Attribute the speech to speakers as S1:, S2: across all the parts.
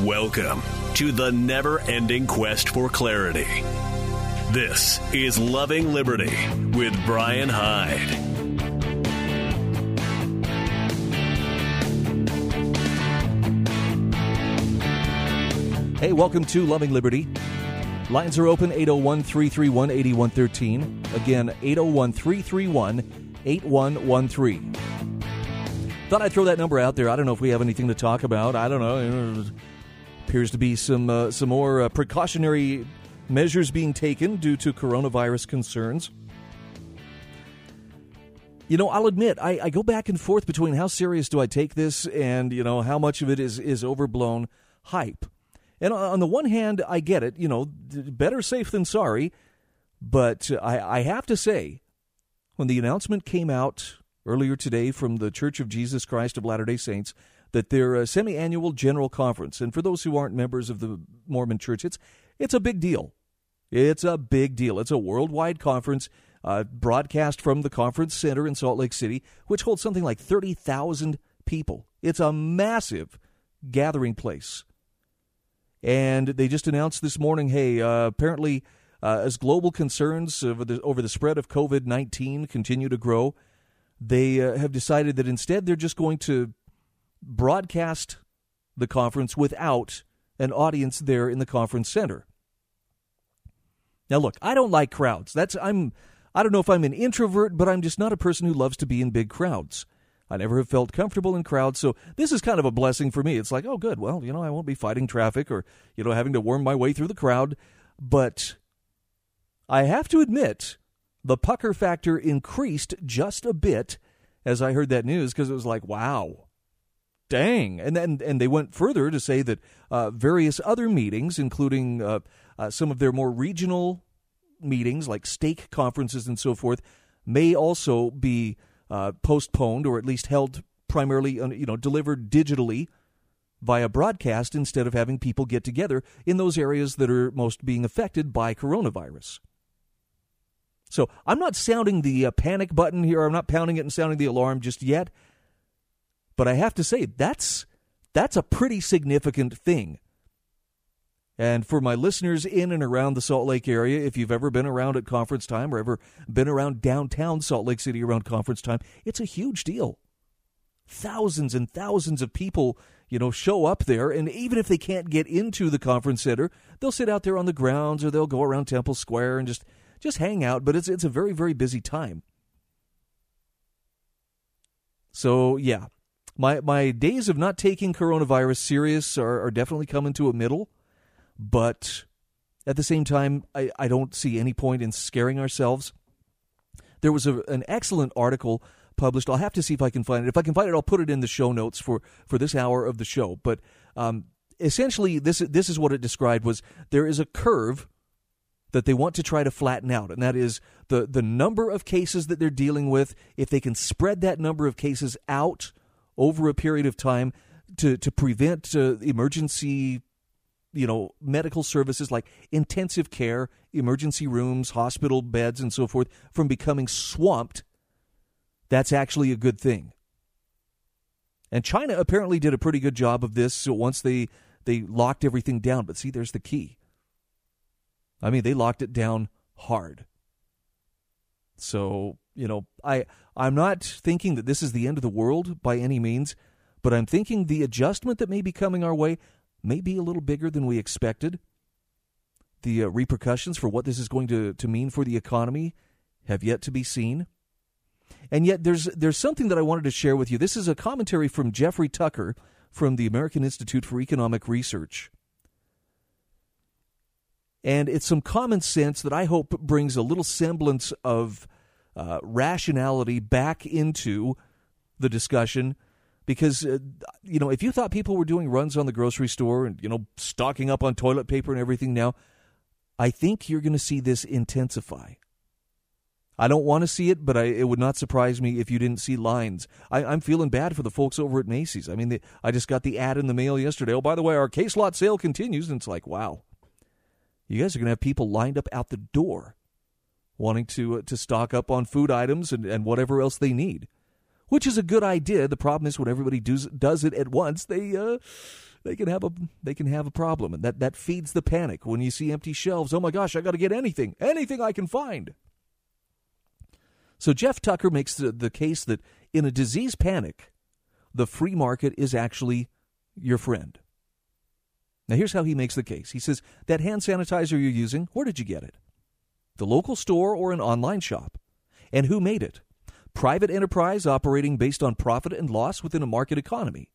S1: Welcome to the never ending quest for clarity. This is Loving Liberty with Brian Hyde.
S2: Hey, welcome to Loving Liberty. Lines are open 801 331 8113. Again, 801 331 8113. Thought I'd throw that number out there. I don't know if we have anything to talk about. I don't know appears to be some uh, some more uh, precautionary measures being taken due to coronavirus concerns. You know, I'll admit I, I, go back and forth between how serious do I take this and you know how much of it is is overblown hype. And on the one hand, I get it. You know, better safe than sorry. But I, I have to say, when the announcement came out earlier today from the Church of Jesus Christ of Latter Day Saints that their uh, semi-annual general conference, and for those who aren't members of the Mormon Church, it's it's a big deal. It's a big deal. It's a worldwide conference uh, broadcast from the conference center in Salt Lake City, which holds something like thirty thousand people. It's a massive gathering place. And they just announced this morning, hey, uh, apparently, uh, as global concerns over the over the spread of COVID nineteen continue to grow, they uh, have decided that instead they're just going to broadcast the conference without an audience there in the conference center. Now look, I don't like crowds. That's I'm I don't know if I'm an introvert, but I'm just not a person who loves to be in big crowds. I never have felt comfortable in crowds, so this is kind of a blessing for me. It's like, oh good, well, you know, I won't be fighting traffic or, you know, having to worm my way through the crowd, but I have to admit the pucker factor increased just a bit as I heard that news because it was like, wow, dang. And then and they went further to say that uh, various other meetings, including uh, uh, some of their more regional meetings like stake conferences and so forth, may also be uh, postponed or at least held primarily, you know, delivered digitally via broadcast instead of having people get together in those areas that are most being affected by coronavirus. So I'm not sounding the uh, panic button here. I'm not pounding it and sounding the alarm just yet. But I have to say that's that's a pretty significant thing. And for my listeners in and around the Salt Lake area, if you've ever been around at conference time or ever been around downtown Salt Lake City around conference time, it's a huge deal. Thousands and thousands of people, you know, show up there, and even if they can't get into the conference center, they'll sit out there on the grounds or they'll go around Temple Square and just just hang out. But it's it's a very very busy time. So yeah, my my days of not taking coronavirus serious are, are definitely coming to a middle, but at the same time, I, I don't see any point in scaring ourselves. There was a, an excellent article published. I'll have to see if I can find it. If I can find it, I'll put it in the show notes for, for this hour of the show. But um, essentially, this this is what it described: was there is a curve that they want to try to flatten out, and that is the the number of cases that they're dealing with. If they can spread that number of cases out over a period of time to to prevent uh, emergency you know medical services like intensive care emergency rooms hospital beds and so forth from becoming swamped that's actually a good thing. And china apparently did a pretty good job of this so once they they locked everything down but see there's the key. I mean they locked it down hard. So you know i I'm not thinking that this is the end of the world by any means, but I'm thinking the adjustment that may be coming our way may be a little bigger than we expected. The uh, repercussions for what this is going to, to mean for the economy have yet to be seen. And yet, there's, there's something that I wanted to share with you. This is a commentary from Jeffrey Tucker from the American Institute for Economic Research. And it's some common sense that I hope brings a little semblance of uh, rationality back into the discussion because uh, you know if you thought people were doing runs on the grocery store and you know stocking up on toilet paper and everything now i think you're going to see this intensify. I don't want to see it but I, it would not surprise me if you didn't see lines. I, am feeling bad for the folks over at Macey's. I mean the, i just got the ad in the mail yesterday oh by the way our case lot sale continues and it's like wow. You guys are going to have people lined up out the door wanting to uh, to stock up on food items and, and whatever else they need. which is a good idea. The problem is when everybody does, does it at once, they uh, they can have a they can have a problem, and that that feeds the panic when you see empty shelves. Oh my gosh, I got to get anything, anything I can find. So Jeff Tucker makes the, the case that in a disease panic, the free market is actually your friend. Now, here's how he makes the case. He says, That hand sanitizer you're using, where did you get it? The local store or an online shop? And who made it? Private enterprise operating based on profit and loss within a market economy.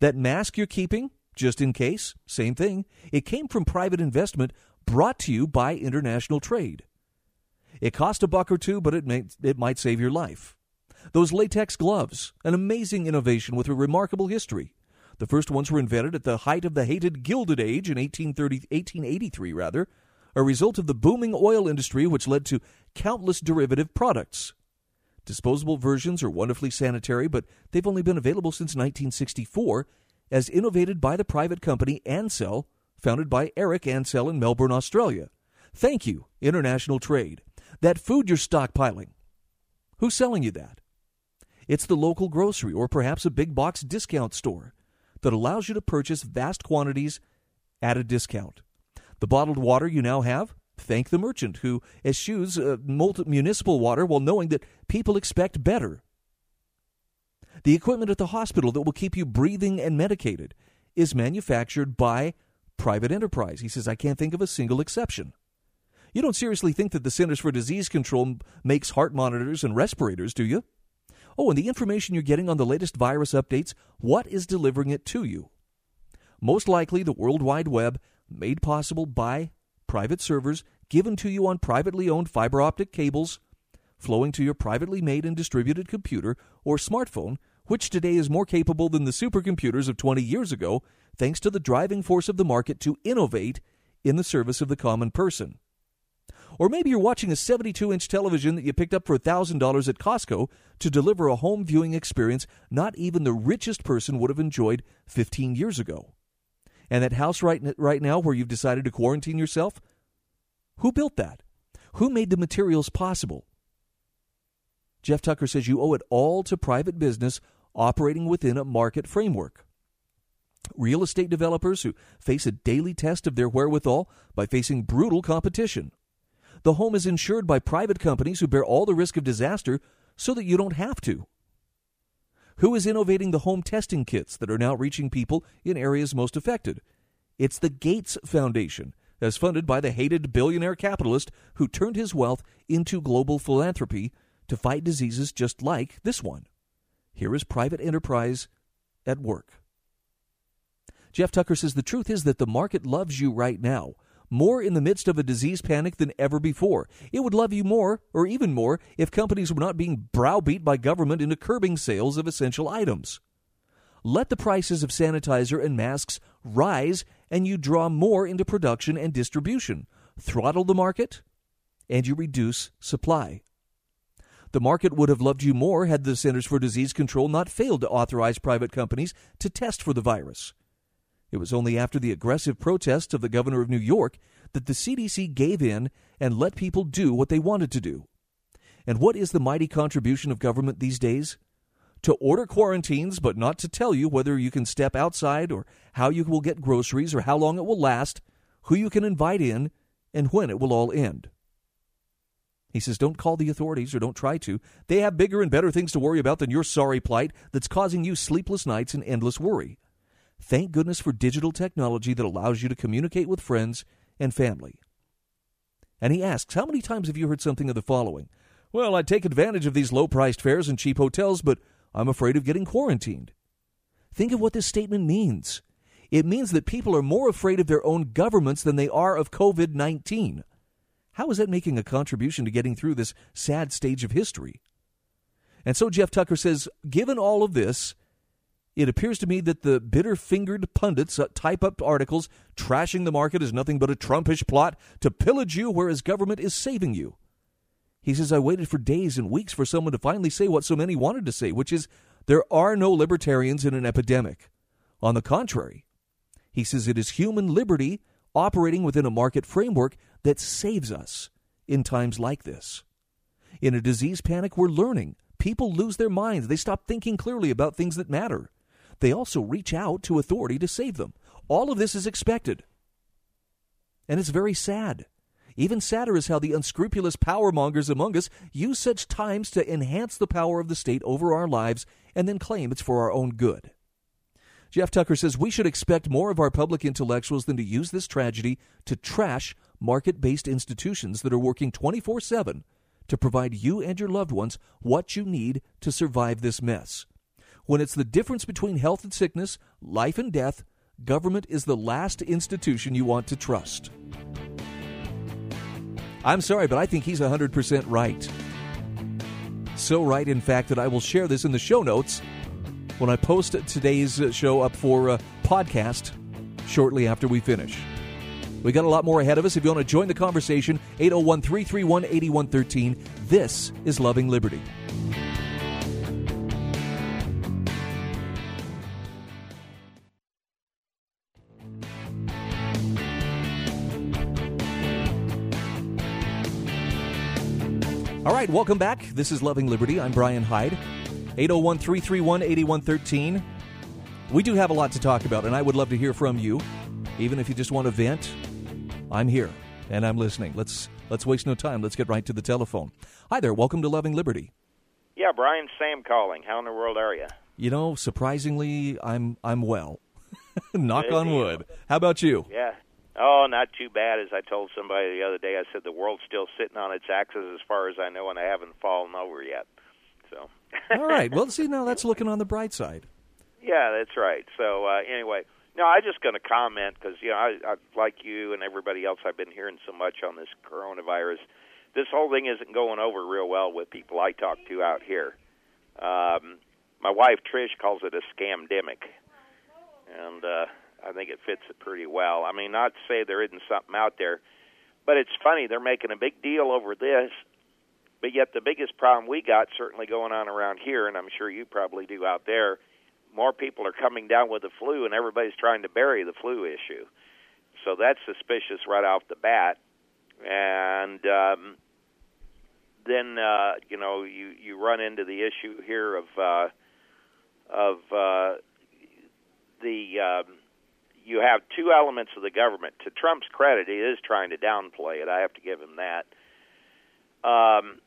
S2: That mask you're keeping, just in case, same thing. It came from private investment brought to you by international trade. It cost a buck or two, but it, may, it might save your life. Those latex gloves, an amazing innovation with a remarkable history. The first ones were invented at the height of the hated Gilded Age in 1830, 1883, rather, a result of the booming oil industry which led to countless derivative products. Disposable versions are wonderfully sanitary, but they've only been available since 1964, as innovated by the private company Ansell, founded by Eric Ansell in Melbourne, Australia. Thank you, international trade. That food you're stockpiling. Who's selling you that? It's the local grocery or perhaps a big box discount store that allows you to purchase vast quantities at a discount. The bottled water you now have, thank the merchant who eschews uh, municipal water while knowing that people expect better. The equipment at the hospital that will keep you breathing and medicated is manufactured by private enterprise. He says, I can't think of a single exception. You don't seriously think that the Centers for Disease Control makes heart monitors and respirators, do you? Oh, and the information you're getting on the latest virus updates, what is delivering it to you? Most likely the World Wide Web, made possible by private servers given to you on privately owned fiber optic cables, flowing to your privately made and distributed computer or smartphone, which today is more capable than the supercomputers of 20 years ago, thanks to the driving force of the market to innovate in the service of the common person. Or maybe you're watching a 72 inch television that you picked up for $1,000 at Costco to deliver a home viewing experience not even the richest person would have enjoyed 15 years ago. And that house right, right now where you've decided to quarantine yourself? Who built that? Who made the materials possible? Jeff Tucker says you owe it all to private business operating within a market framework. Real estate developers who face a daily test of their wherewithal by facing brutal competition. The home is insured by private companies who bear all the risk of disaster so that you don't have to. Who is innovating the home testing kits that are now reaching people in areas most affected? It's the Gates Foundation, as funded by the hated billionaire capitalist who turned his wealth into global philanthropy to fight diseases just like this one. Here is private enterprise at work. Jeff Tucker says the truth is that the market loves you right now more in the midst of a disease panic than ever before. It would love you more, or even more, if companies were not being browbeat by government into curbing sales of essential items. Let the prices of sanitizer and masks rise, and you draw more into production and distribution. Throttle the market, and you reduce supply. The market would have loved you more had the Centers for Disease Control not failed to authorize private companies to test for the virus. It was only after the aggressive protests of the governor of New York that the CDC gave in and let people do what they wanted to do. And what is the mighty contribution of government these days? To order quarantines, but not to tell you whether you can step outside or how you will get groceries or how long it will last, who you can invite in, and when it will all end. He says, Don't call the authorities or don't try to. They have bigger and better things to worry about than your sorry plight that's causing you sleepless nights and endless worry. Thank goodness for digital technology that allows you to communicate with friends and family. And he asks, How many times have you heard something of the following? Well, I'd take advantage of these low priced fares and cheap hotels, but I'm afraid of getting quarantined. Think of what this statement means. It means that people are more afraid of their own governments than they are of COVID 19. How is that making a contribution to getting through this sad stage of history? And so Jeff Tucker says, given all of this, it appears to me that the bitter fingered pundits type up articles trashing the market as nothing but a Trumpish plot to pillage you, whereas government is saving you. He says, I waited for days and weeks for someone to finally say what so many wanted to say, which is there are no libertarians in an epidemic. On the contrary, he says it is human liberty operating within a market framework that saves us in times like this. In a disease panic, we're learning People lose their minds. They stop thinking clearly about things that matter. They also reach out to authority to save them. All of this is expected. And it's very sad. Even sadder is how the unscrupulous power mongers among us use such times to enhance the power of the state over our lives and then claim it's for our own good. Jeff Tucker says we should expect more of our public intellectuals than to use this tragedy to trash market based institutions that are working 24 7 to provide you and your loved ones what you need to survive this mess. When it's the difference between health and sickness, life and death, government is the last institution you want to trust. I'm sorry, but I think he's 100% right. So right, in fact, that I will share this in the show notes when I post today's show up for a podcast shortly after we finish. We got a lot more ahead of us. If you want to join the conversation, 801 331 8113. This is Loving Liberty. All right, welcome back. This is Loving Liberty. I'm Brian Hyde. 801 331 8113. We do have a lot to talk about, and I would love to hear from you. Even if you just want to vent, I'm here and I'm listening. Let's let's waste no time. Let's get right to the telephone. Hi there. Welcome to Loving Liberty.
S3: Yeah, Brian Sam calling. How in the world are you?
S2: You know, surprisingly, I'm I'm well. Knock Good on deal. wood. How about you?
S3: Yeah. Oh, not too bad. As I told somebody the other day, I said the world's still sitting on its axis as far as I know, and I haven't fallen over yet. So.
S2: All right. Well, see, now that's looking on the bright side.
S3: Yeah, that's right. So uh, anyway, no, I'm just going to comment because you know, I, I, like you and everybody else, I've been hearing so much on this coronavirus. This whole thing isn't going over real well with people I talk to out here. Um, my wife Trish calls it a scamdemic, and uh, I think it fits it pretty well. I mean, not to say there isn't something out there, but it's funny they're making a big deal over this, but yet the biggest problem we got certainly going on around here, and I'm sure you probably do out there, more people are coming down with the flu, and everybody's trying to bury the flu issue. So that's suspicious right off the bat. And um, then uh, you know you you run into the issue here of uh, of uh, the um, you have two elements of the government. To Trump's credit, he is trying to downplay it. I have to give him that. Um,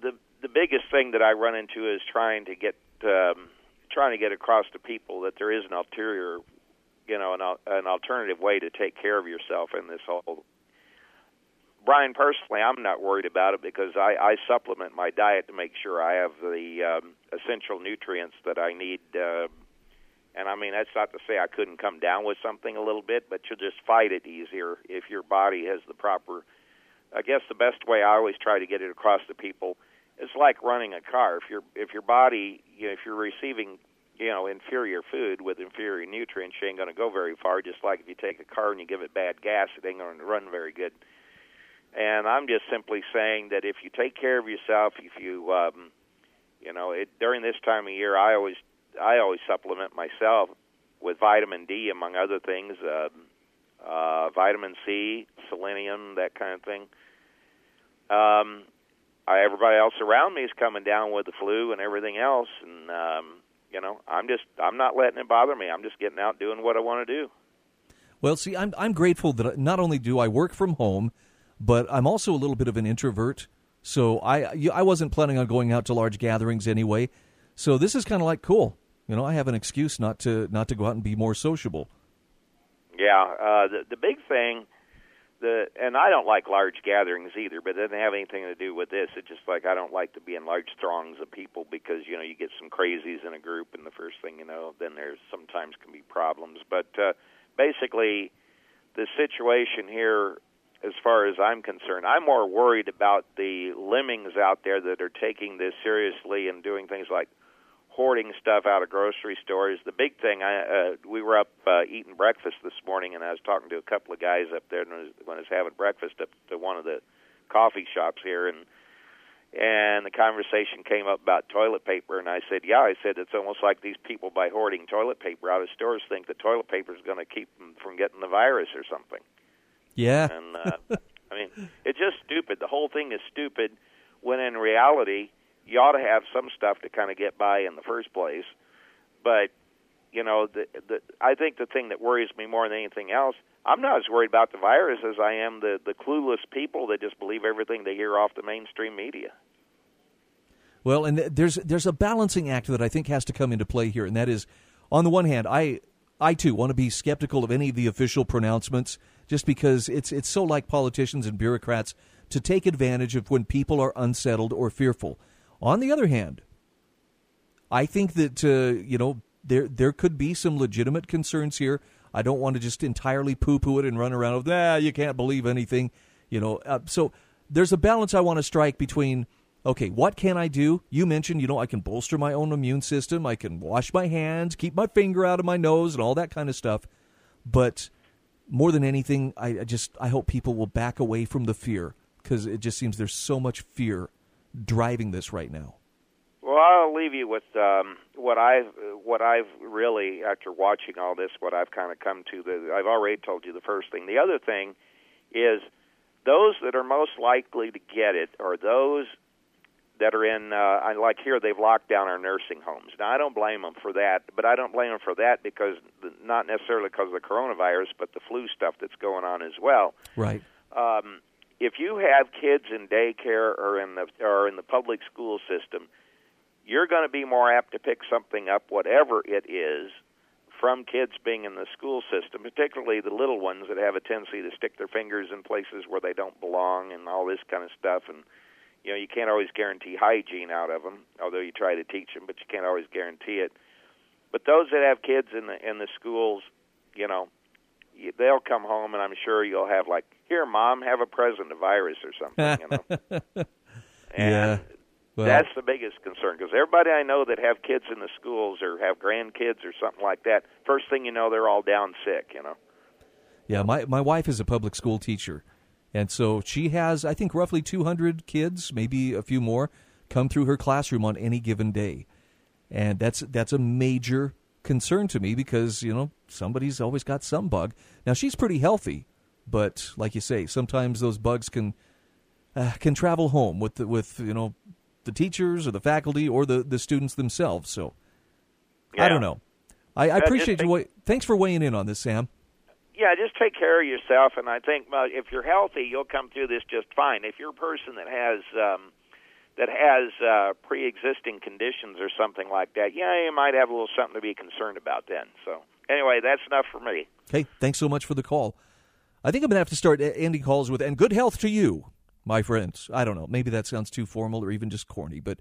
S3: the the biggest thing that I run into is trying to get um, trying to get across to people that there is an ulterior, you know, an, an alternative way to take care of yourself in this whole. Brian, personally, I'm not worried about it because I, I supplement my diet to make sure I have the um, essential nutrients that I need. Uh, and I mean, that's not to say I couldn't come down with something a little bit, but you'll just fight it easier if your body has the proper. I guess the best way I always try to get it across to people it's like running a car. If your if your body, you know, if you're receiving, you know, inferior food with inferior nutrients, you ain't going to go very far. Just like if you take a car and you give it bad gas, it ain't going to run very good. And I'm just simply saying that if you take care of yourself, if you, um, you know, it, during this time of year, I always I always supplement myself with vitamin D, among other things, uh, uh, vitamin C, selenium, that kind of thing. Um, I, everybody else around me is coming down with the flu and everything else, and um, you know, I'm just I'm not letting it bother me. I'm just getting out doing what I want to do.
S2: Well, see, I'm I'm grateful that not only do I work from home, but I'm also a little bit of an introvert. So I I wasn't planning on going out to large gatherings anyway. So this is kind of like cool. You know, I have an excuse not to not to go out and be more sociable.
S3: Yeah, uh, the the big thing the and I don't like large gatherings either, but it doesn't have anything to do with this. It's just like I don't like to be in large throngs of people because you know you get some crazies in a group, and the first thing you know, then there's sometimes can be problems. But uh, basically, the situation here, as far as I'm concerned, I'm more worried about the lemmings out there that are taking this seriously and doing things like hoarding stuff out of grocery stores. The big thing, I uh, we were up uh, eating breakfast this morning, and I was talking to a couple of guys up there when I was, when I was having breakfast up to one of the coffee shops here, and and the conversation came up about toilet paper, and I said, yeah, I said it's almost like these people by hoarding toilet paper out of stores think that toilet paper is going to keep them from getting the virus or something.
S2: Yeah.
S3: And uh, I mean, it's just stupid. The whole thing is stupid. When in reality, you ought to have some stuff to kind of get by in the first place. But you know, the, the I think the thing that worries me more than anything else, I'm not as worried about the virus as I am the the clueless people that just believe everything they hear off the mainstream media.
S2: Well, and there's there's a balancing act that I think has to come into play here, and that is, on the one hand, I I too want to be skeptical of any of the official pronouncements, just because it's it's so like politicians and bureaucrats to take advantage of when people are unsettled or fearful. On the other hand, I think that uh, you know there there could be some legitimate concerns here. I don't want to just entirely poo-poo it and run around with ah you can't believe anything, you know. Uh, so there's a balance I want to strike between okay, what can I do? You mentioned, you know, I can bolster my own immune system, I can wash my hands, keep my finger out of my nose, and all that kind of stuff. But more than anything, I, I just I hope people will back away from the fear because it just seems there's so much fear driving this right now.
S3: Well, I'll leave you with um, what I've what I've really after watching all this, what I've kind of come to. The I've already told you the first thing. The other thing is those that are most likely to get it are those that are in. Uh, like here, they've locked down our nursing homes. Now, I don't blame them for that, but I don't blame them for that because the, not necessarily because of the coronavirus, but the flu stuff that's going on as well.
S2: Right.
S3: Um, if you have kids in daycare or in the or in the public school system, you're going to be more apt to pick something up, whatever it is, from kids being in the school system, particularly the little ones that have a tendency to stick their fingers in places where they don't belong and all this kind of stuff. And you know, you can't always guarantee hygiene out of them, although you try to teach them, but you can't always guarantee it. But those that have kids in the in the schools, you know, they'll come home and I'm sure you'll have like, here, mom, have a present, a virus or something. You know. and
S2: yeah. Well,
S3: that's the biggest concern because everybody I know that have kids in the schools or have grandkids or something like that, first thing you know, they're all down sick. You know.
S2: Yeah, my my wife is a public school teacher, and so she has I think roughly 200 kids, maybe a few more, come through her classroom on any given day, and that's that's a major concern to me because you know somebody's always got some bug. Now she's pretty healthy, but like you say, sometimes those bugs can uh, can travel home with the, with you know the teachers or the faculty or the, the students themselves. So
S3: yeah.
S2: I don't know. I, I appreciate you. Thanks for weighing in on this, Sam.
S3: Yeah, just take care of yourself, and I think uh, if you're healthy, you'll come through this just fine. If you're a person that has um, that has uh, pre-existing conditions or something like that, yeah, you might have a little something to be concerned about then. So anyway, that's enough for me.
S2: Hey, thanks so much for the call. I think I'm going to have to start ending calls with "and good health to you." my friends. I don't know. Maybe that sounds too formal or even just corny, but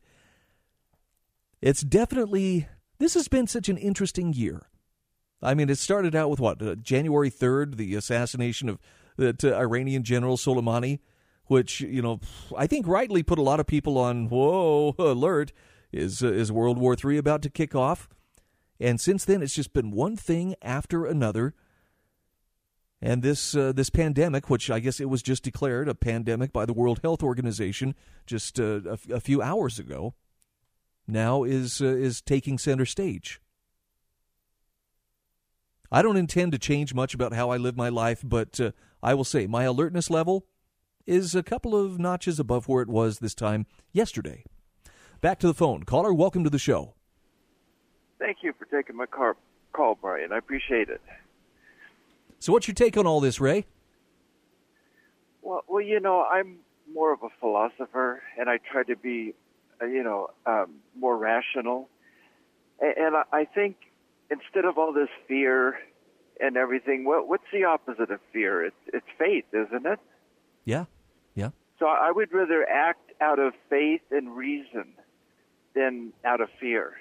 S2: it's definitely. This has been such an interesting year. I mean, it started out with what? Uh, January 3rd, the assassination of the uh, Iranian general Soleimani, which, you know, I think rightly put a lot of people on, whoa, alert. Is, uh, is World War III about to kick off? And since then, it's just been one thing after another and this uh, this pandemic, which I guess it was just declared a pandemic by the World Health Organization just uh, a, a, few hours ago, now is uh, is taking center stage. I don't intend to change much about how I live my life, but uh, I will say my alertness level is a couple of notches above where it was this time yesterday. Back to the phone. Caller, welcome to the show.
S4: Thank you for taking my car, call, Brian. I appreciate it.
S2: So, what's your take on all this, Ray?
S4: Well, well, you know, I'm more of a philosopher, and I try to be, uh, you know, um, more rational. And, and I think instead of all this fear and everything, what, what's the opposite of fear? It's, it's faith, isn't it?
S2: Yeah, yeah.
S4: So I would rather act out of faith and reason than out of fear.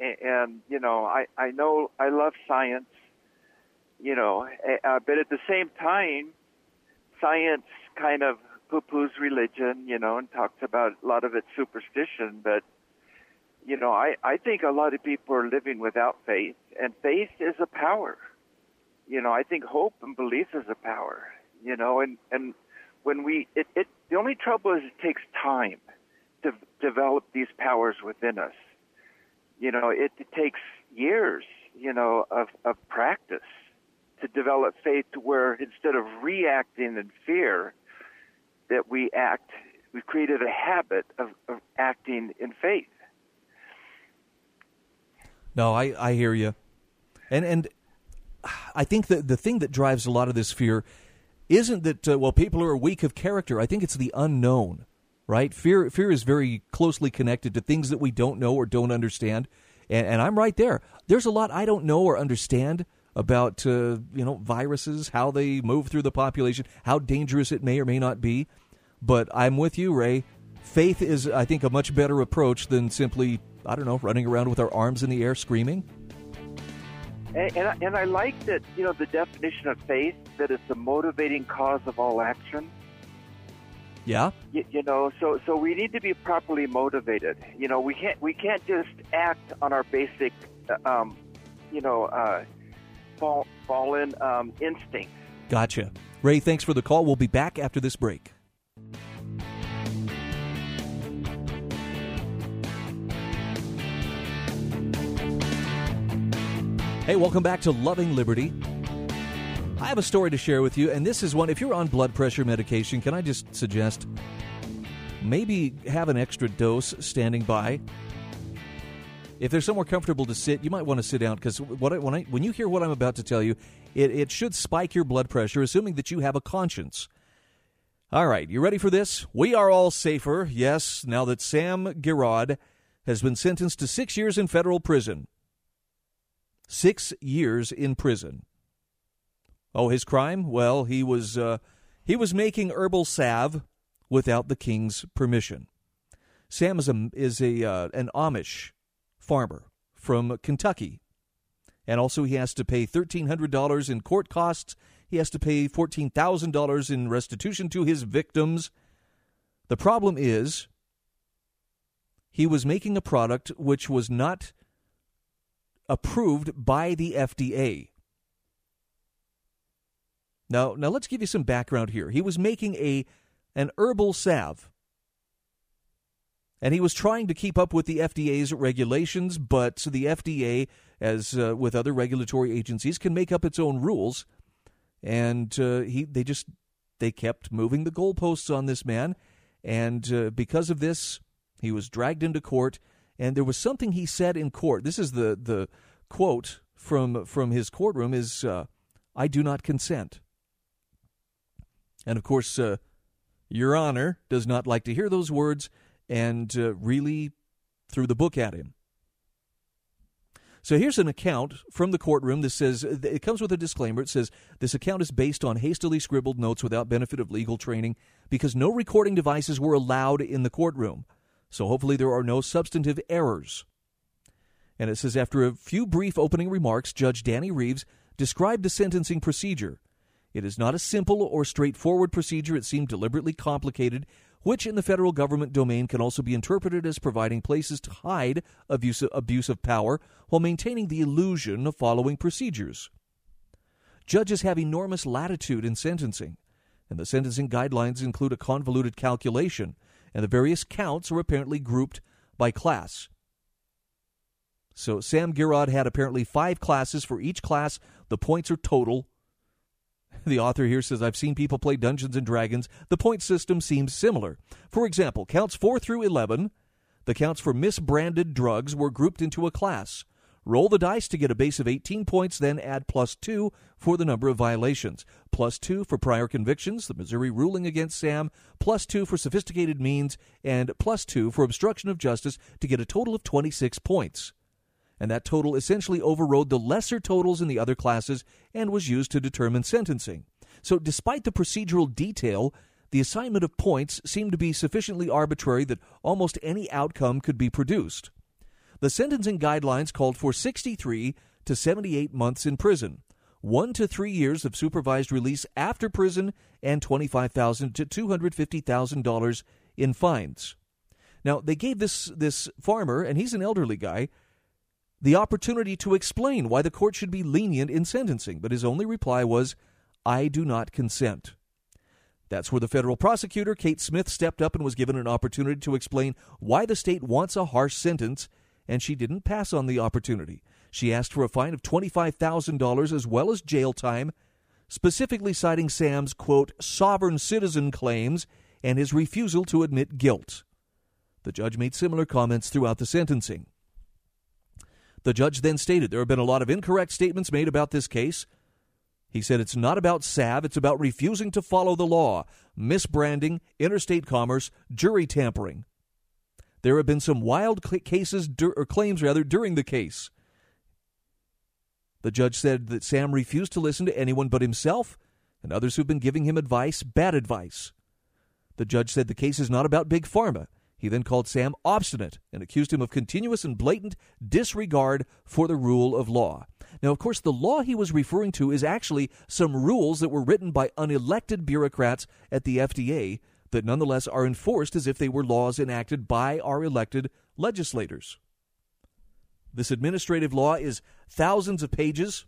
S4: And, and you know, I, I know I love science you know, uh, but at the same time, science kind of poo-poos religion, you know, and talks about a lot of it's superstition. But you know, I I think a lot of people are living without faith, and faith is a power. You know, I think hope and belief is a power. You know, and and when we it, it the only trouble is it takes time to develop these powers within us. You know, it, it takes years, you know, of of practice to develop faith to where instead of reacting in fear, that we act we've created a habit of, of acting in faith.
S2: No, I, I hear you. And and I think that the thing that drives a lot of this fear isn't that uh, well people are weak of character. I think it's the unknown, right? Fear fear is very closely connected to things that we don't know or don't understand. And, and I'm right there. There's a lot I don't know or understand about uh, you know viruses, how they move through the population, how dangerous it may or may not be. But I'm with you, Ray. Faith is, I think, a much better approach than simply I don't know running around with our arms in the air screaming.
S4: And, and, I, and I like that, you know, the definition of faith, that it's the motivating cause of all action.
S2: Yeah.
S4: You, you, know, so so we need to be properly motivated. You know, we can't we can't just act on our basic, uh, um, you know, uh, fall, fallen um, instincts.
S2: Gotcha, Ray. Thanks for the call. We'll be back after this break. Hey, welcome back to Loving Liberty. I have a story to share with you, and this is one. If you're on blood pressure medication, can I just suggest maybe have an extra dose standing by? If there's somewhere comfortable to sit, you might want to sit down because what I, when, I, when you hear what I'm about to tell you, it, it should spike your blood pressure, assuming that you have a conscience. All right, you ready for this? We are all safer, yes, now that Sam Girod has been sentenced to six years in federal prison six years in prison. Oh, his crime? Well, he was uh, he was making herbal salve without the king's permission. Sam is a is a uh, an Amish farmer from Kentucky, and also he has to pay thirteen hundred dollars in court costs. He has to pay fourteen thousand dollars in restitution to his victims. The problem is, he was making a product which was not approved by the FDA. Now, now let's give you some background here. He was making a an herbal salve. And he was trying to keep up with the FDA's regulations, but the FDA, as uh, with other regulatory agencies, can make up its own rules. And uh, he, they just they kept moving the goalposts on this man, and uh, because of this, he was dragged into court and there was something he said in court. This is the the quote from from his courtroom is uh, "I do not consent." And of course, uh, Your Honor does not like to hear those words, and uh, really threw the book at him. So here's an account from the courtroom that says it comes with a disclaimer. It says this account is based on hastily scribbled notes without benefit of legal training because no recording devices were allowed in the courtroom. So hopefully there are no substantive errors. And it says after a few brief opening remarks, Judge Danny Reeves described the sentencing procedure. It is not a simple or straightforward procedure. It seemed deliberately complicated, which in the federal government domain can also be interpreted as providing places to hide abuse, of power while maintaining the illusion of following procedures. Judges have enormous latitude in sentencing, and the sentencing guidelines include a convoluted calculation and the various counts are apparently grouped by class. So Sam Girod had apparently five classes. For each class, the points are total. The author here says, I've seen people play Dungeons and Dragons. The point system seems similar. For example, counts 4 through 11, the counts for misbranded drugs were grouped into a class. Roll the dice to get a base of 18 points, then add plus 2 for the number of violations. Plus 2 for prior convictions, the Missouri ruling against Sam, plus 2 for sophisticated means, and plus 2 for obstruction of justice to get a total of 26 points. And that total essentially overrode the lesser totals in the other classes and was used to determine sentencing. So, despite the procedural detail, the assignment of points seemed to be sufficiently arbitrary that almost any outcome could be produced. The sentencing guidelines called for 63 to 78 months in prison, one to three years of supervised release after prison, and 25,000 to $250,000 in fines. Now, they gave this, this farmer, and he's an elderly guy, the opportunity to explain why the court should be lenient in sentencing, but his only reply was, I do not consent. That's where the federal prosecutor, Kate Smith, stepped up and was given an opportunity to explain why the state wants a harsh sentence and she didn't pass on the opportunity. She asked for a fine of $25,000 as well as jail time, specifically citing Sam's, quote, sovereign citizen claims and his refusal to admit guilt. The judge made similar comments throughout the sentencing. The judge then stated there have been a lot of incorrect statements made about this case. He said it's not about salve, it's about refusing to follow the law, misbranding, interstate commerce, jury tampering. There have been some wild cases or claims rather during the case. The judge said that Sam refused to listen to anyone but himself and others who've been giving him advice, bad advice. The judge said the case is not about Big Pharma. He then called Sam obstinate and accused him of continuous and blatant disregard for the rule of law. Now, of course, the law he was referring to is actually some rules that were written by unelected bureaucrats at the FDA that nonetheless are enforced as if they were laws enacted by our elected legislators. This administrative law is thousands of pages,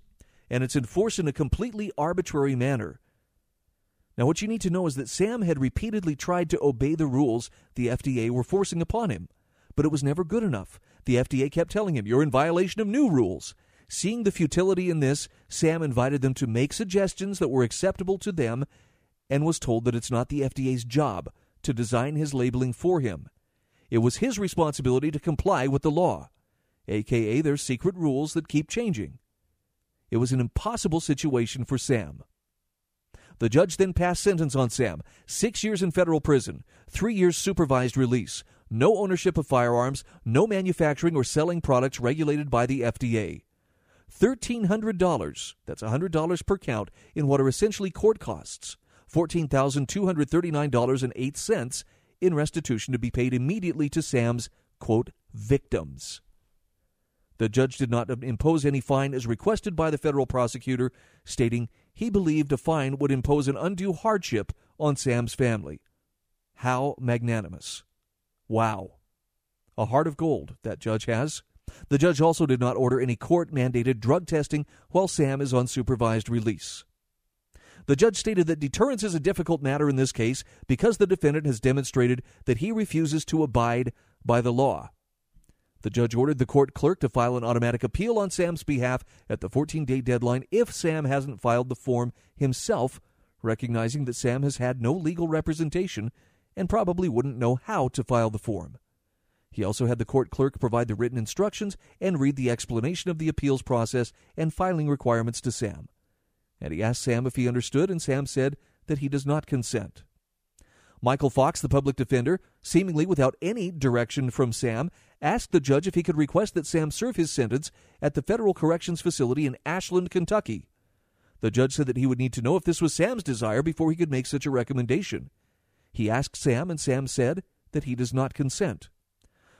S2: and it's enforced in a completely arbitrary manner. Now, what you need to know is that Sam had repeatedly tried to obey the rules the FDA were forcing upon him, but it was never good enough. The FDA kept telling him, You're in violation of new rules. Seeing the futility in this, Sam invited them to make suggestions that were acceptable to them and was told that it's not the FDA's job to design his labeling for him. It was his responsibility to comply with the law, aka their secret rules that keep changing. It was an impossible situation for Sam. The judge then passed sentence on Sam six years in federal prison, three years supervised release, no ownership of firearms, no manufacturing or selling products regulated by the FDA. $1,300, that's $100 per count, in what are essentially court costs. $14,239.08 in restitution to be paid immediately to Sam's, quote, victims. The judge did not impose any fine as requested by the federal prosecutor, stating he believed a fine would impose an undue hardship on Sam's family. How magnanimous. Wow. A heart of gold, that judge has. The judge also did not order any court mandated drug testing while Sam is on supervised release. The judge stated that deterrence is a difficult matter in this case because the defendant has demonstrated that he refuses to abide by the law. The judge ordered the court clerk to file an automatic appeal on Sam's behalf at the 14 day deadline if Sam hasn't filed the form himself, recognizing that Sam has had no legal representation and probably wouldn't know how to file the form. He also had the court clerk provide the written instructions and read the explanation of the appeals process and filing requirements to Sam. And he asked Sam if he understood, and Sam said that he does not consent. Michael Fox, the public defender, seemingly without any direction from Sam, asked the judge if he could request that Sam serve his sentence at the Federal Corrections Facility in Ashland, Kentucky. The judge said that he would need to know if this was Sam's desire before he could make such a recommendation. He asked Sam, and Sam said that he does not consent.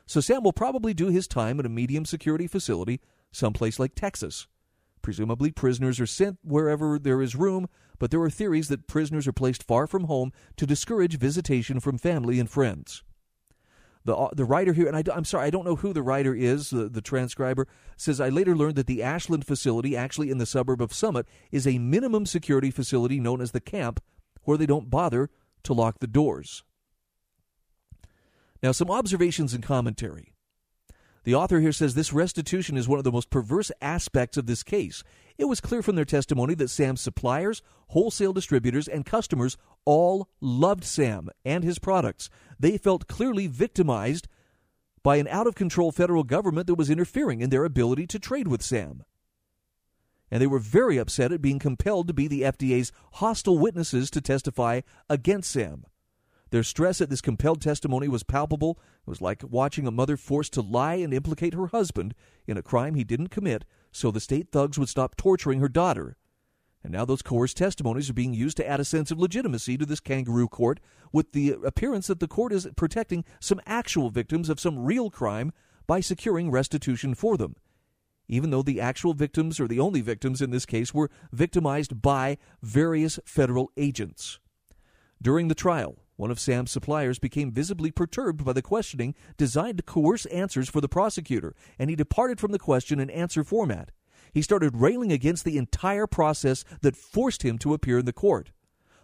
S2: So Sam will probably do his time at a medium security facility someplace like Texas. Presumably, prisoners are sent wherever there is room, but there are theories that prisoners are placed far from home to discourage visitation from family and friends. The, uh, the writer here, and I, am sorry, I don't know who the writer is, the, the transcriber, says I later learned that the Ashland facility, actually in the suburb of Summit, is a minimum security facility known as the camp, where they don't bother to lock the doors. Now, some observations and commentary. The author here says this restitution is one of the most perverse aspects of this case. It was clear from their testimony that Sam's suppliers, wholesale distributors, and customers all loved Sam and his products. They felt clearly victimized by an out of control federal government that was interfering in their ability to trade with Sam. And they were very upset at being compelled to be the FDA's hostile witnesses to testify against Sam. Their stress at this compelled testimony was palpable. It was like watching a mother forced to lie and implicate her husband in a crime he didn't commit so the state thugs would stop torturing her daughter. And now those coerced testimonies are being used to add a sense of legitimacy to this kangaroo court, with the appearance that the court is protecting some actual victims of some real crime by securing restitution for them. Even though the actual victims, or the only victims in this case, were victimized by various federal agents. During the trial, one of Sam's suppliers became visibly perturbed by the questioning designed to coerce answers for the prosecutor, and he departed from the question and answer format. He started railing against the entire process that forced him to appear in the court.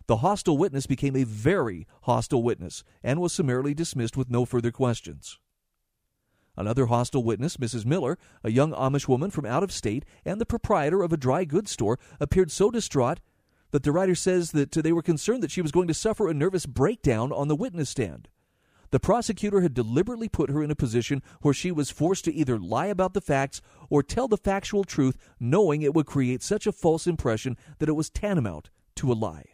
S2: The hostile witness became a very hostile witness and was summarily dismissed with no further questions. Another hostile witness, Mrs. Miller, a young Amish woman from out of state and the proprietor of a dry goods store, appeared so distraught But the writer says that they were concerned that she was going to suffer a nervous breakdown on the witness stand. The prosecutor had deliberately put her in a position where she was forced to either lie about the facts or tell the factual truth, knowing it would create such a false impression that it was tantamount to a lie.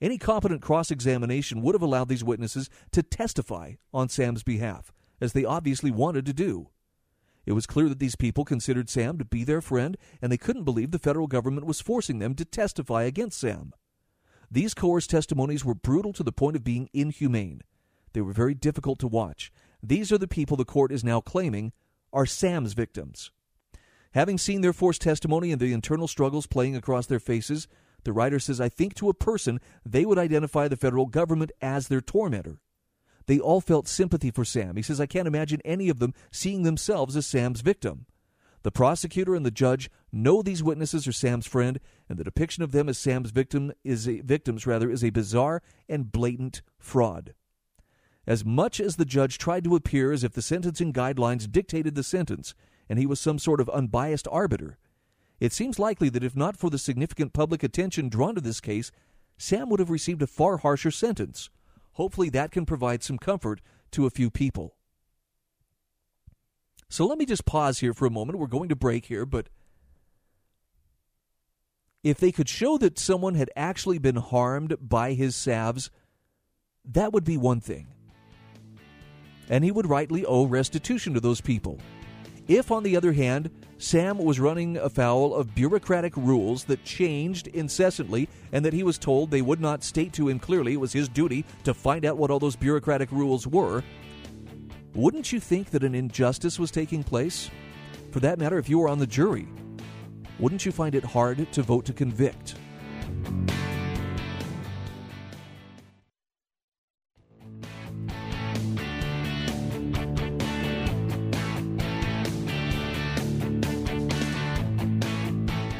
S2: Any competent cross examination would have allowed these witnesses to testify on Sam's behalf, as they obviously wanted to do. It was clear that these people considered Sam to be their friend, and they couldn't believe the federal government was forcing them to testify against Sam. These coerced testimonies were brutal to the point of being inhumane. They were very difficult to watch. These are the people the court is now claiming are Sam's victims. Having seen their forced testimony and the internal struggles playing across their faces, the writer says, I think to a person they would identify the federal government as their tormentor. They all felt sympathy for Sam. He says, I can't imagine any of them seeing themselves as Sam's victim. The prosecutor and the judge know these witnesses are Sam's friend, and the depiction of them as Sam's victim is a, victims rather is a bizarre and blatant fraud. As much as the judge tried to appear as if the sentencing guidelines dictated the sentence and he was some sort of unbiased arbiter, it seems likely that if not for the significant public attention drawn to this case, Sam would have received a far harsher sentence. Hopefully, that can provide some comfort to a few people. So let me just pause here for a moment. We're going to break here, but if they could show that someone had actually been harmed by his salves, that would be one thing and he would rightly owe restitution to those people. If, on the other hand, Sam was running afoul of bureaucratic rules that changed incessantly and that he was told they would not state to him clearly it was his duty to find out what all those bureaucratic rules were, wouldn't you think that an injustice was taking place? For that matter, if you were on the jury, wouldn't you find it hard to vote to convict?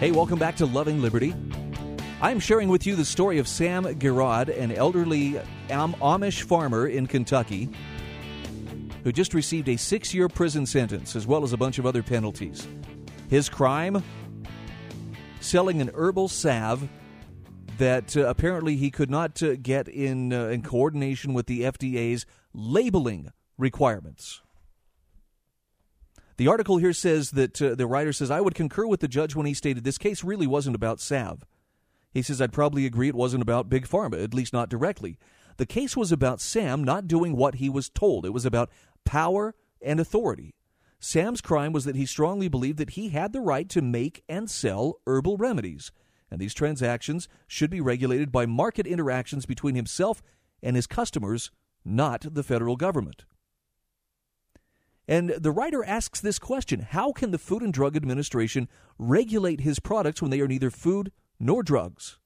S2: Hey, welcome back to Loving Liberty. I'm sharing with you the story of Sam Girod, an elderly Amish farmer in Kentucky who just received a six year prison sentence as well as a bunch of other penalties. His crime? Selling an herbal salve that uh, apparently he could not uh, get in, uh, in coordination with the FDA's labeling requirements. The article here says that uh, the writer says, I would concur with the judge when he stated this case really wasn't about salve. He says, I'd probably agree it wasn't about Big Pharma, at least not directly. The case was about Sam not doing what he was told, it was about power and authority. Sam's crime was that he strongly believed that he had the right to make and sell herbal remedies, and these transactions should be regulated by market interactions between himself and his customers, not the federal government. And the writer asks this question How can the Food and Drug Administration regulate his products when they are neither food nor drugs?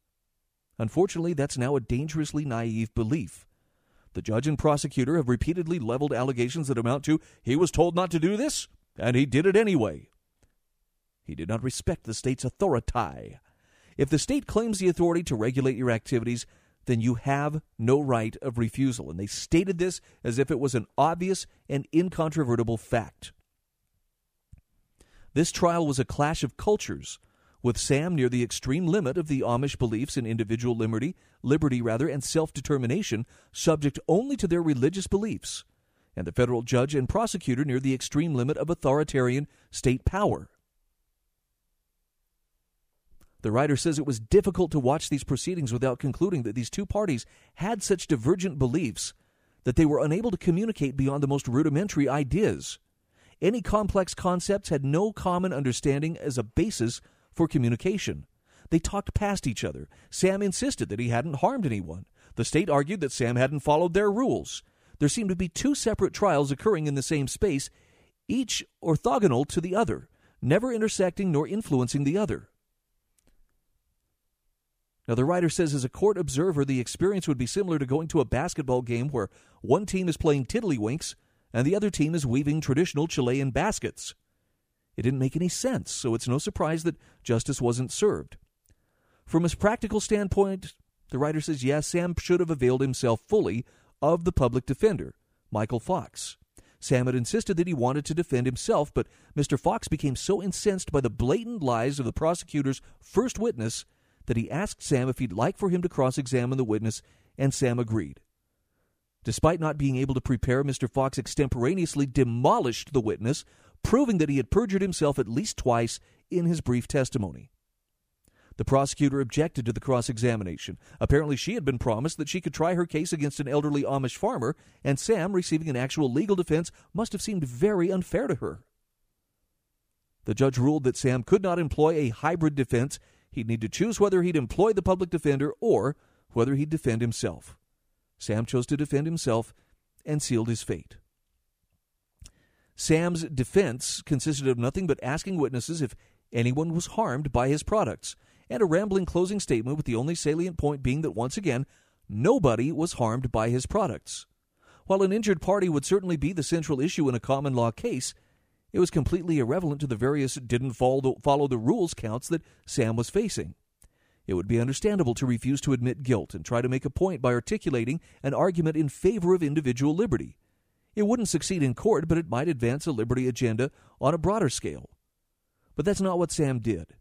S2: Unfortunately, that's now a dangerously naive belief. The judge and prosecutor have repeatedly leveled allegations that amount to he was told not to do this, and he did it anyway. He did not respect the state's authority. If the state claims the authority to regulate your activities, then you have no right of refusal. And they stated this as if it was an obvious and incontrovertible fact. This trial was a clash of cultures, with Sam near the extreme limit of the Amish beliefs in individual liberty, liberty rather, and self-determination, subject only to their religious beliefs, and the federal judge and prosecutor near the extreme limit of authoritarian state power. The writer says it was difficult to watch these proceedings without concluding that these two parties had such divergent beliefs that they were unable to communicate beyond the most rudimentary ideas. Any complex concepts had no common understanding as a basis for communication. They talked past each other. Sam insisted that he hadn't harmed anyone. The state argued that Sam hadn't followed their rules. There seemed to be two separate trials occurring in the same space, each orthogonal to the other, never intersecting nor influencing the other. Now, the writer says as a court observer, the experience would be similar to going to a basketball game where one team is playing tiddlywinks and the other team is weaving traditional Chilean baskets. It didn't make any sense, so it's no surprise that justice wasn't served. From a practical standpoint, the writer says yes, Sam should have availed himself fully of the public defender, Michael Fox. Sam had insisted that he wanted to defend himself, but Mr. Fox became so incensed by the blatant lies of the prosecutor's first witness that he asked Sam if he'd like for him to cross examine the witness, and Sam agreed. Despite not being able to prepare, Mr. Fox extemporaneously demolished the witness, proving that he had perjured himself at least twice in his brief testimony. The prosecutor objected to the cross examination. Apparently, she had been promised that she could try her case against an elderly Amish farmer, and Sam, receiving an actual legal defense, must have seemed very unfair to her. The judge ruled that Sam could not employ a hybrid defense. He'd need to choose whether he'd employ the public defender or whether he'd defend himself. Sam chose to defend himself and sealed his fate. Sam's defense consisted of nothing but asking witnesses if anyone was harmed by his products, and a rambling closing statement with the only salient point being that once again, nobody was harmed by his products. While an injured party would certainly be the central issue in a common law case, it was completely irrelevant to the various didn't follow the, follow the rules counts that Sam was facing. It would be understandable to refuse to admit guilt and try to make a point by articulating an argument in favor of individual liberty. It wouldn't succeed in court, but it might advance a liberty agenda on a broader scale. But that's not what Sam did.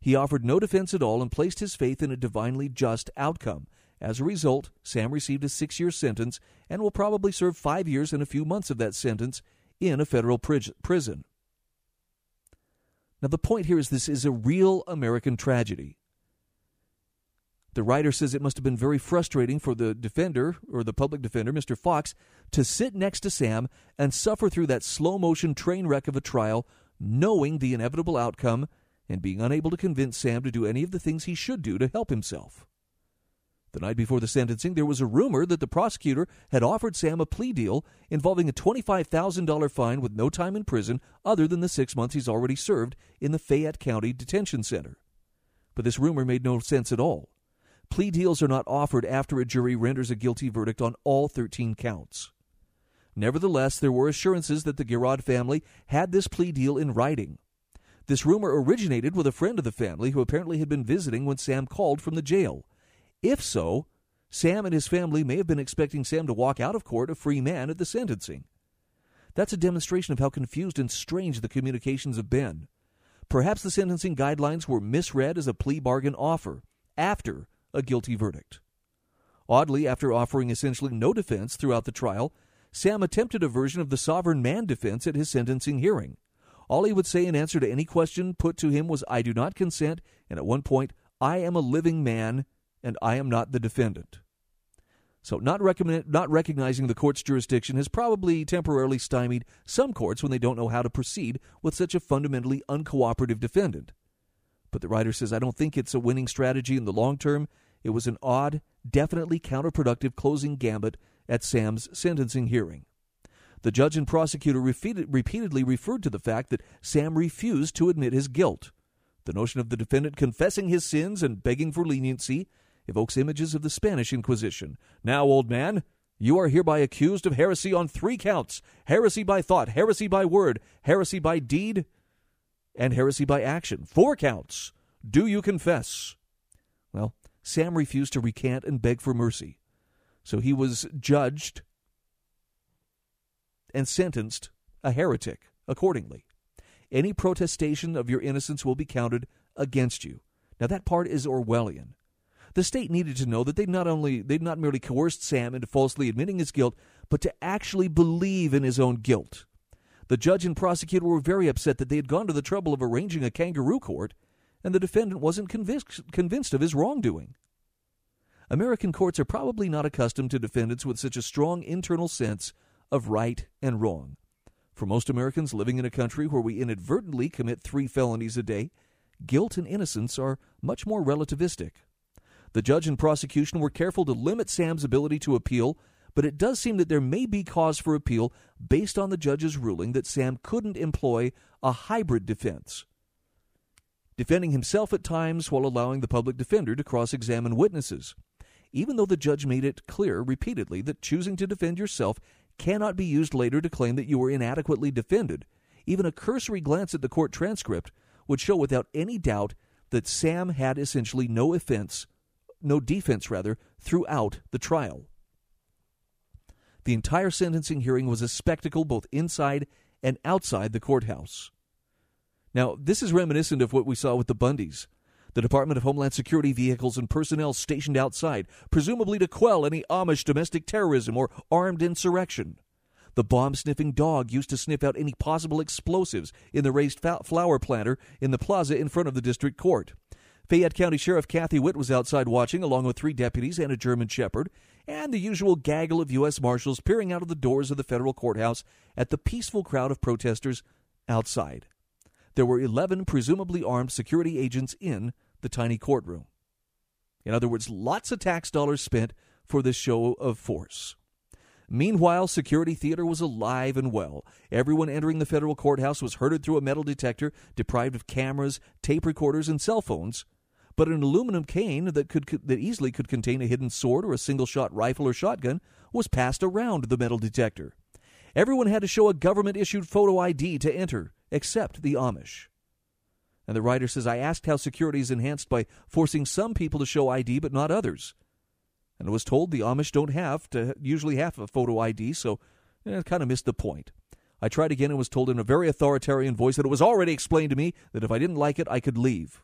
S2: He offered no defense at all and placed his faith in a divinely just outcome. As a result, Sam received a six year sentence and will probably serve five years and a few months of that sentence in a federal prison. Now, the point here is this is a real American tragedy. The writer says it must have been very frustrating for the defender, or the public defender, Mr. Fox, to sit next to Sam and suffer through that slow motion train wreck of a trial, knowing the inevitable outcome and being unable to convince Sam to do any of the things he should do to help himself. The night before the sentencing, there was a rumor that the prosecutor had offered Sam a plea deal involving a $25,000 fine with no time in prison other than the six months he's already served in the Fayette County Detention Center. But this rumor made no sense at all. Plea deals are not offered after a jury renders a guilty verdict on all 13 counts. Nevertheless, there were assurances that the Girod family had this plea deal in writing. This rumor originated with a friend of the family who apparently had been visiting when Sam called from the jail. If so, Sam and his family may have been expecting Sam to walk out of court a free man at the sentencing. That's a demonstration of how confused and strange the communications have been. Perhaps the sentencing guidelines were misread as a plea bargain offer after a guilty verdict. Oddly, after offering essentially no defense throughout the trial, Sam attempted a version of the sovereign man defense at his sentencing hearing. All he would say in answer to any question put to him was, I do not consent, and at one point, I am a living man, and I am not the defendant. So, not, not recognizing the court's jurisdiction has probably temporarily stymied some courts when they don't know how to proceed with such a fundamentally uncooperative defendant. But the writer says, I don't think it's a winning strategy in the long term, it was an odd, definitely counterproductive closing gambit at Sam's sentencing hearing. The judge and prosecutor repeatedly referred to the fact that Sam refused to admit his guilt. The notion of the defendant confessing his sins and begging for leniency evokes images of the Spanish Inquisition. Now, old man, you are hereby accused of heresy on three counts heresy by thought, heresy by word, heresy by deed, and heresy by action. Four counts. Do you confess? Well, Sam refused to recant and beg for mercy. So he was judged and sentenced a heretic accordingly. Any protestation of your innocence will be counted against you. Now that part is Orwellian. The state needed to know that they'd not only they'd not merely coerced Sam into falsely admitting his guilt, but to actually believe in his own guilt. The judge and prosecutor were very upset that they had gone to the trouble of arranging a kangaroo court and the defendant wasn't convinced, convinced of his wrongdoing. American courts are probably not accustomed to defendants with such a strong internal sense of right and wrong. For most Americans living in a country where we inadvertently commit three felonies a day, guilt and innocence are much more relativistic. The judge and prosecution were careful to limit Sam's ability to appeal, but it does seem that there may be cause for appeal based on the judge's ruling that Sam couldn't employ a hybrid defense defending himself at times while allowing the public defender to cross examine witnesses. Even though the judge made it clear repeatedly that choosing to defend yourself cannot be used later to claim that you were inadequately defended, even a cursory glance at the court transcript would show without any doubt that Sam had essentially no offense, no defense rather, throughout the trial. The entire sentencing hearing was a spectacle both inside and outside the courthouse. Now, this is reminiscent of what we saw with the Bundys. The Department of Homeland Security vehicles and personnel stationed outside, presumably to quell any Amish domestic terrorism or armed insurrection. The bomb sniffing dog used to sniff out any possible explosives in the raised flower planter in the plaza in front of the district court. Fayette County Sheriff Kathy Witt was outside watching, along with three deputies and a German Shepherd, and the usual gaggle of U.S. Marshals peering out of the doors of the federal courthouse at the peaceful crowd of protesters outside. There were 11 presumably armed security agents in the tiny courtroom. In other words, lots of tax dollars spent for this show of force. Meanwhile, Security Theater was alive and well. Everyone entering the federal courthouse was herded through a metal detector, deprived of cameras, tape recorders, and cell phones. But an aluminum cane that could that easily could contain a hidden sword or a single-shot rifle or shotgun was passed around the metal detector. Everyone had to show a government-issued photo ID to enter, except the Amish. And the writer says, I asked how security is enhanced by forcing some people to show ID but not others. And I was told the Amish don't have to usually have a photo ID, so eh, I kind of missed the point. I tried again and was told in a very authoritarian voice that it was already explained to me that if I didn't like it, I could leave.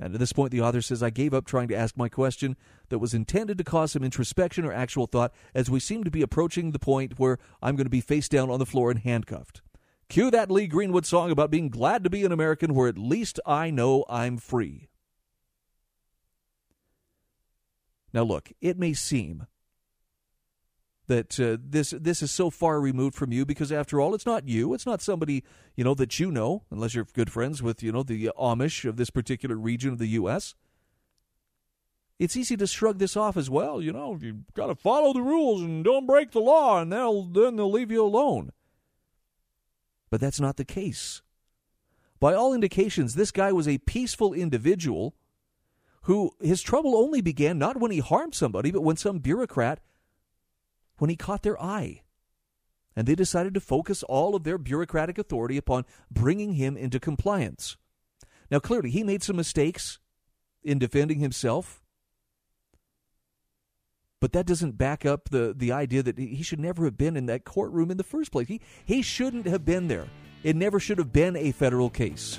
S2: And at this point, the author says, I gave up trying to ask my question that was intended to cause some introspection or actual thought, as we seem to be approaching the point where I'm going to be face down on the floor and handcuffed. Cue that Lee Greenwood song about being glad to be an American where at least I know I'm free. Now, look, it may seem that uh, this this is so far removed from you because after all it's not you. It's not somebody you know that you know unless you're good friends with you know the Amish of this particular region of the US it's easy to shrug this off as well you know. You got to follow the rules and don't break the law and they'll then they'll leave you alone. But that's not the case. By all indications, this guy was a peaceful individual who his trouble only began not when he harmed somebody, but when some bureaucrat, when he caught their eye. And they decided to focus all of their bureaucratic authority upon bringing him into compliance. Now, clearly, he made some mistakes in defending himself. But that doesn't back up the, the idea that he should never have been in that courtroom in the first place. He, he shouldn't have been there. It never should have been a federal case.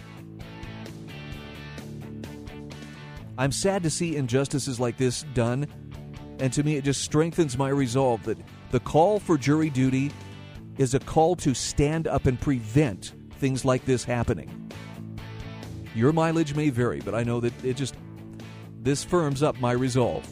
S2: I'm sad to see injustices like this done, and to me, it just strengthens my resolve that the call for jury duty is a call to stand up and prevent things like this happening. Your mileage may vary, but I know that it just this firms up my resolve.